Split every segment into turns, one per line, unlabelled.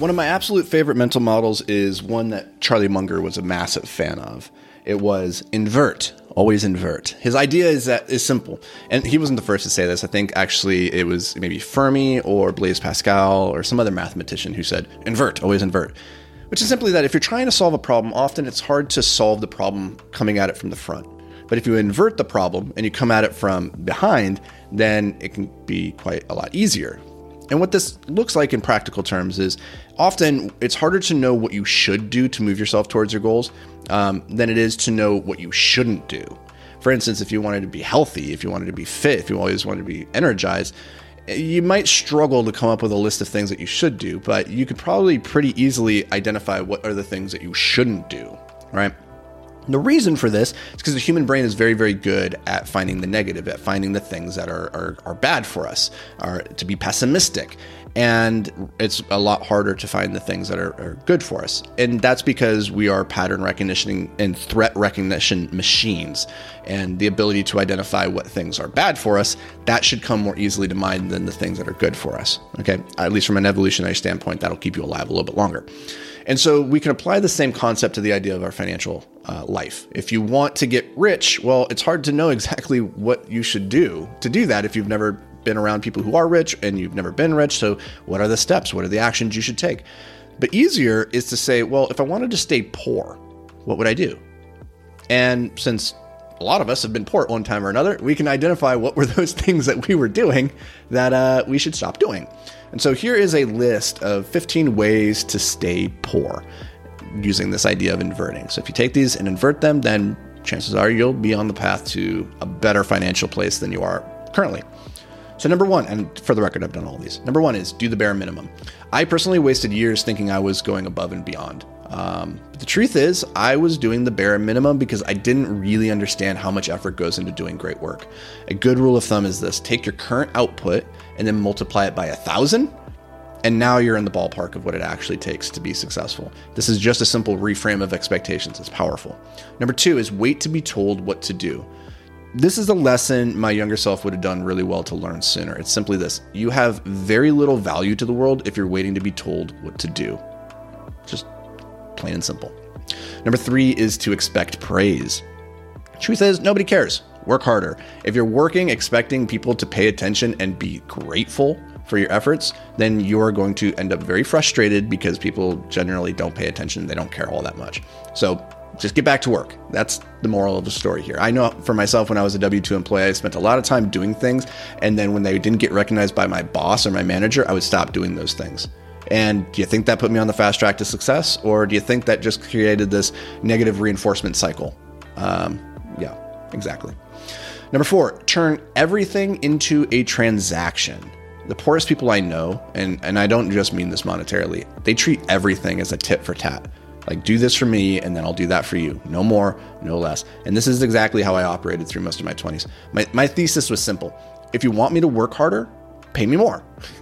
One of my absolute favorite mental models is one that Charlie Munger was a massive fan of. It was invert, always invert. His idea is that is simple, and he wasn't the first to say this. I think actually it was maybe Fermi or Blaise Pascal or some other mathematician who said invert, always invert. Which is simply that if you're trying to solve a problem, often it's hard to solve the problem coming at it from the front. But if you invert the problem and you come at it from behind, then it can be quite a lot easier. And what this looks like in practical terms is often it's harder to know what you should do to move yourself towards your goals um, than it is to know what you shouldn't do. For instance, if you wanted to be healthy, if you wanted to be fit, if you always wanted to be energized, you might struggle to come up with a list of things that you should do, but you could probably pretty easily identify what are the things that you shouldn't do, right? The reason for this is because the human brain is very, very good at finding the negative, at finding the things that are, are, are bad for us, are to be pessimistic. And it's a lot harder to find the things that are, are good for us. And that's because we are pattern recognition and threat recognition machines. And the ability to identify what things are bad for us, that should come more easily to mind than the things that are good for us. Okay. At least from an evolutionary standpoint, that'll keep you alive a little bit longer. And so we can apply the same concept to the idea of our financial uh, life. If you want to get rich, well, it's hard to know exactly what you should do to do that if you've never been around people who are rich and you've never been rich. So, what are the steps? What are the actions you should take? But easier is to say, well, if I wanted to stay poor, what would I do? And since a lot of us have been poor at one time or another, we can identify what were those things that we were doing that uh, we should stop doing. And so here is a list of 15 ways to stay poor using this idea of inverting. So if you take these and invert them, then chances are you'll be on the path to a better financial place than you are currently. So, number one, and for the record, I've done all these. Number one is do the bare minimum. I personally wasted years thinking I was going above and beyond. Um, but the truth is, I was doing the bare minimum because I didn't really understand how much effort goes into doing great work. A good rule of thumb is this take your current output and then multiply it by a thousand, and now you're in the ballpark of what it actually takes to be successful. This is just a simple reframe of expectations. It's powerful. Number two is wait to be told what to do. This is a lesson my younger self would have done really well to learn sooner. It's simply this you have very little value to the world if you're waiting to be told what to do. Just plain and simple. Number three is to expect praise. Truth is, nobody cares. Work harder. If you're working expecting people to pay attention and be grateful for your efforts, then you're going to end up very frustrated because people generally don't pay attention. They don't care all that much. So just get back to work. That's the moral of the story here. I know for myself, when I was a W 2 employee, I spent a lot of time doing things. And then when they didn't get recognized by my boss or my manager, I would stop doing those things. And do you think that put me on the fast track to success? Or do you think that just created this negative reinforcement cycle? Um, yeah, exactly. Number four, turn everything into a transaction. The poorest people I know, and, and I don't just mean this monetarily, they treat everything as a tit for tat. Like, do this for me, and then I'll do that for you. No more, no less. And this is exactly how I operated through most of my 20s. My, my thesis was simple if you want me to work harder, pay me more.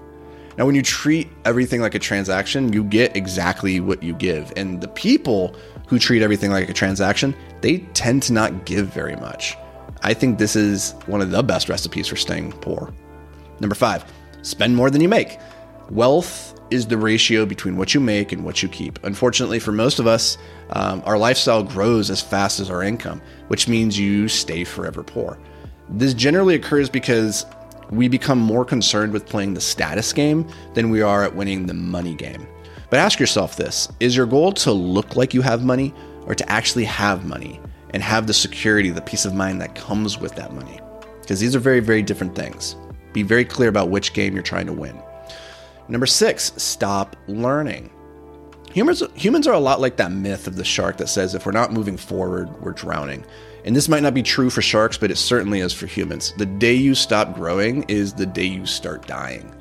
Now, when you treat everything like a transaction, you get exactly what you give. And the people who treat everything like a transaction, they tend to not give very much. I think this is one of the best recipes for staying poor. Number five, spend more than you make. Wealth is the ratio between what you make and what you keep. Unfortunately, for most of us, um, our lifestyle grows as fast as our income, which means you stay forever poor. This generally occurs because we become more concerned with playing the status game than we are at winning the money game. But ask yourself this is your goal to look like you have money or to actually have money and have the security, the peace of mind that comes with that money? Because these are very, very different things. Be very clear about which game you're trying to win. Number six, stop learning. Humans, humans are a lot like that myth of the shark that says if we're not moving forward, we're drowning. And this might not be true for sharks, but it certainly is for humans. The day you stop growing is the day you start dying.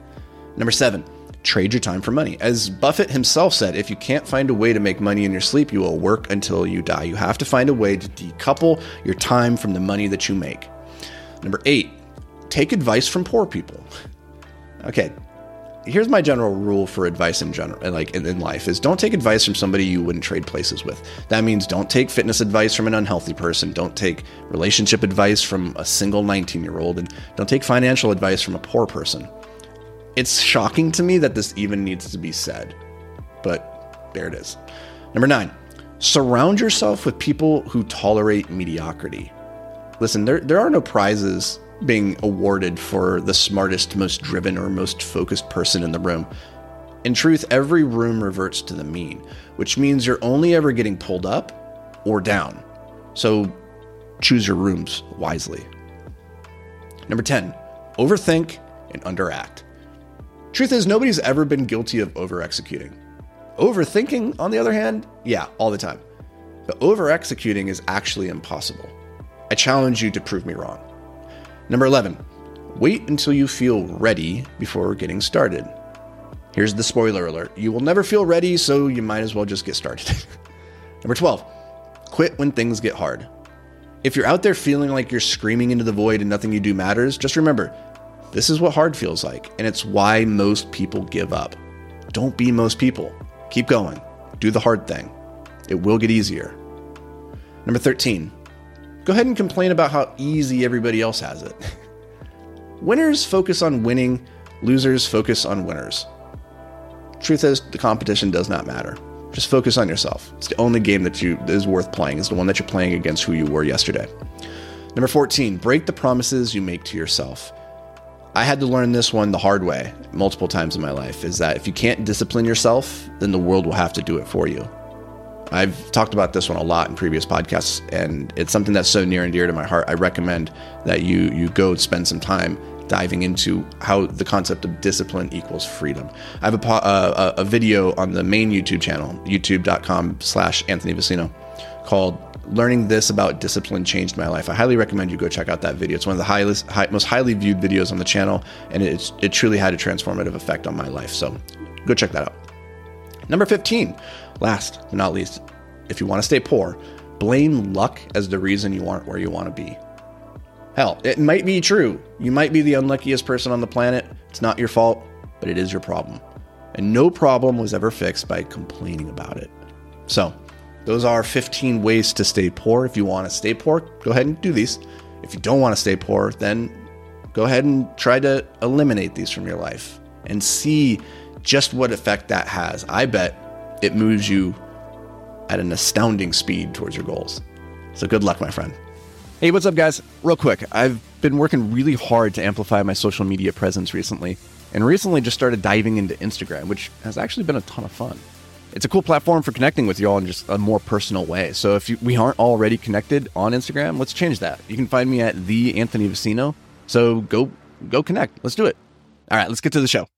Number seven, trade your time for money. As Buffett himself said, if you can't find a way to make money in your sleep, you will work until you die. You have to find a way to decouple your time from the money that you make. Number eight, take advice from poor people. Okay, here's my general rule for advice in general like in, in, life is don't take advice from somebody you wouldn't trade places with. That means don't take fitness advice from an unhealthy person. Don't take relationship advice from a single 19 year old and don't take financial advice from a poor person. It's shocking to me that this even needs to be said but there it is. Number nine surround yourself with people who tolerate mediocrity. Listen there, there are no prizes being awarded for the smartest, most driven, or most focused person in the room. In truth, every room reverts to the mean, which means you're only ever getting pulled up or down. So choose your rooms wisely. Number 10, overthink and underact. Truth is, nobody's ever been guilty of over executing. Overthinking, on the other hand, yeah, all the time. But over executing is actually impossible. I challenge you to prove me wrong. Number 11, wait until you feel ready before getting started. Here's the spoiler alert you will never feel ready, so you might as well just get started. Number 12, quit when things get hard. If you're out there feeling like you're screaming into the void and nothing you do matters, just remember this is what hard feels like, and it's why most people give up. Don't be most people. Keep going. Do the hard thing. It will get easier. Number 13, Go ahead and complain about how easy everybody else has it. Winners focus on winning, losers focus on winners. Truth is, the competition does not matter. Just focus on yourself. It's the only game that you is worth playing. It's the one that you're playing against who you were yesterday. Number 14, break the promises you make to yourself. I had to learn this one the hard way multiple times in my life is that if you can't discipline yourself, then the world will have to do it for you. I've talked about this one a lot in previous podcasts, and it's something that's so near and dear to my heart. I recommend that you you go spend some time diving into how the concept of discipline equals freedom. I have a, uh, a video on the main YouTube channel, youtube.com slash Anthony Vicino, called Learning This About Discipline Changed My Life. I highly recommend you go check out that video. It's one of the highest, high, most highly viewed videos on the channel, and it's, it truly had a transformative effect on my life. So go check that out. Number 15, last but not least, if you want to stay poor, blame luck as the reason you aren't where you want to be. Hell, it might be true. You might be the unluckiest person on the planet. It's not your fault, but it is your problem. And no problem was ever fixed by complaining about it. So, those are 15 ways to stay poor. If you want to stay poor, go ahead and do these. If you don't want to stay poor, then go ahead and try to eliminate these from your life and see just what effect that has. I bet it moves you at an astounding speed towards your goals. So good luck, my friend. Hey, what's up, guys? Real quick, I've been working really hard to amplify my social media presence recently, and recently just started diving into Instagram, which has actually been a ton of fun. It's a cool platform for connecting with you all in just a more personal way. So if you, we aren't already connected on Instagram, let's change that. You can find me at the Anthony Vicino. So go go connect. Let's do it. All right, let's get to the show.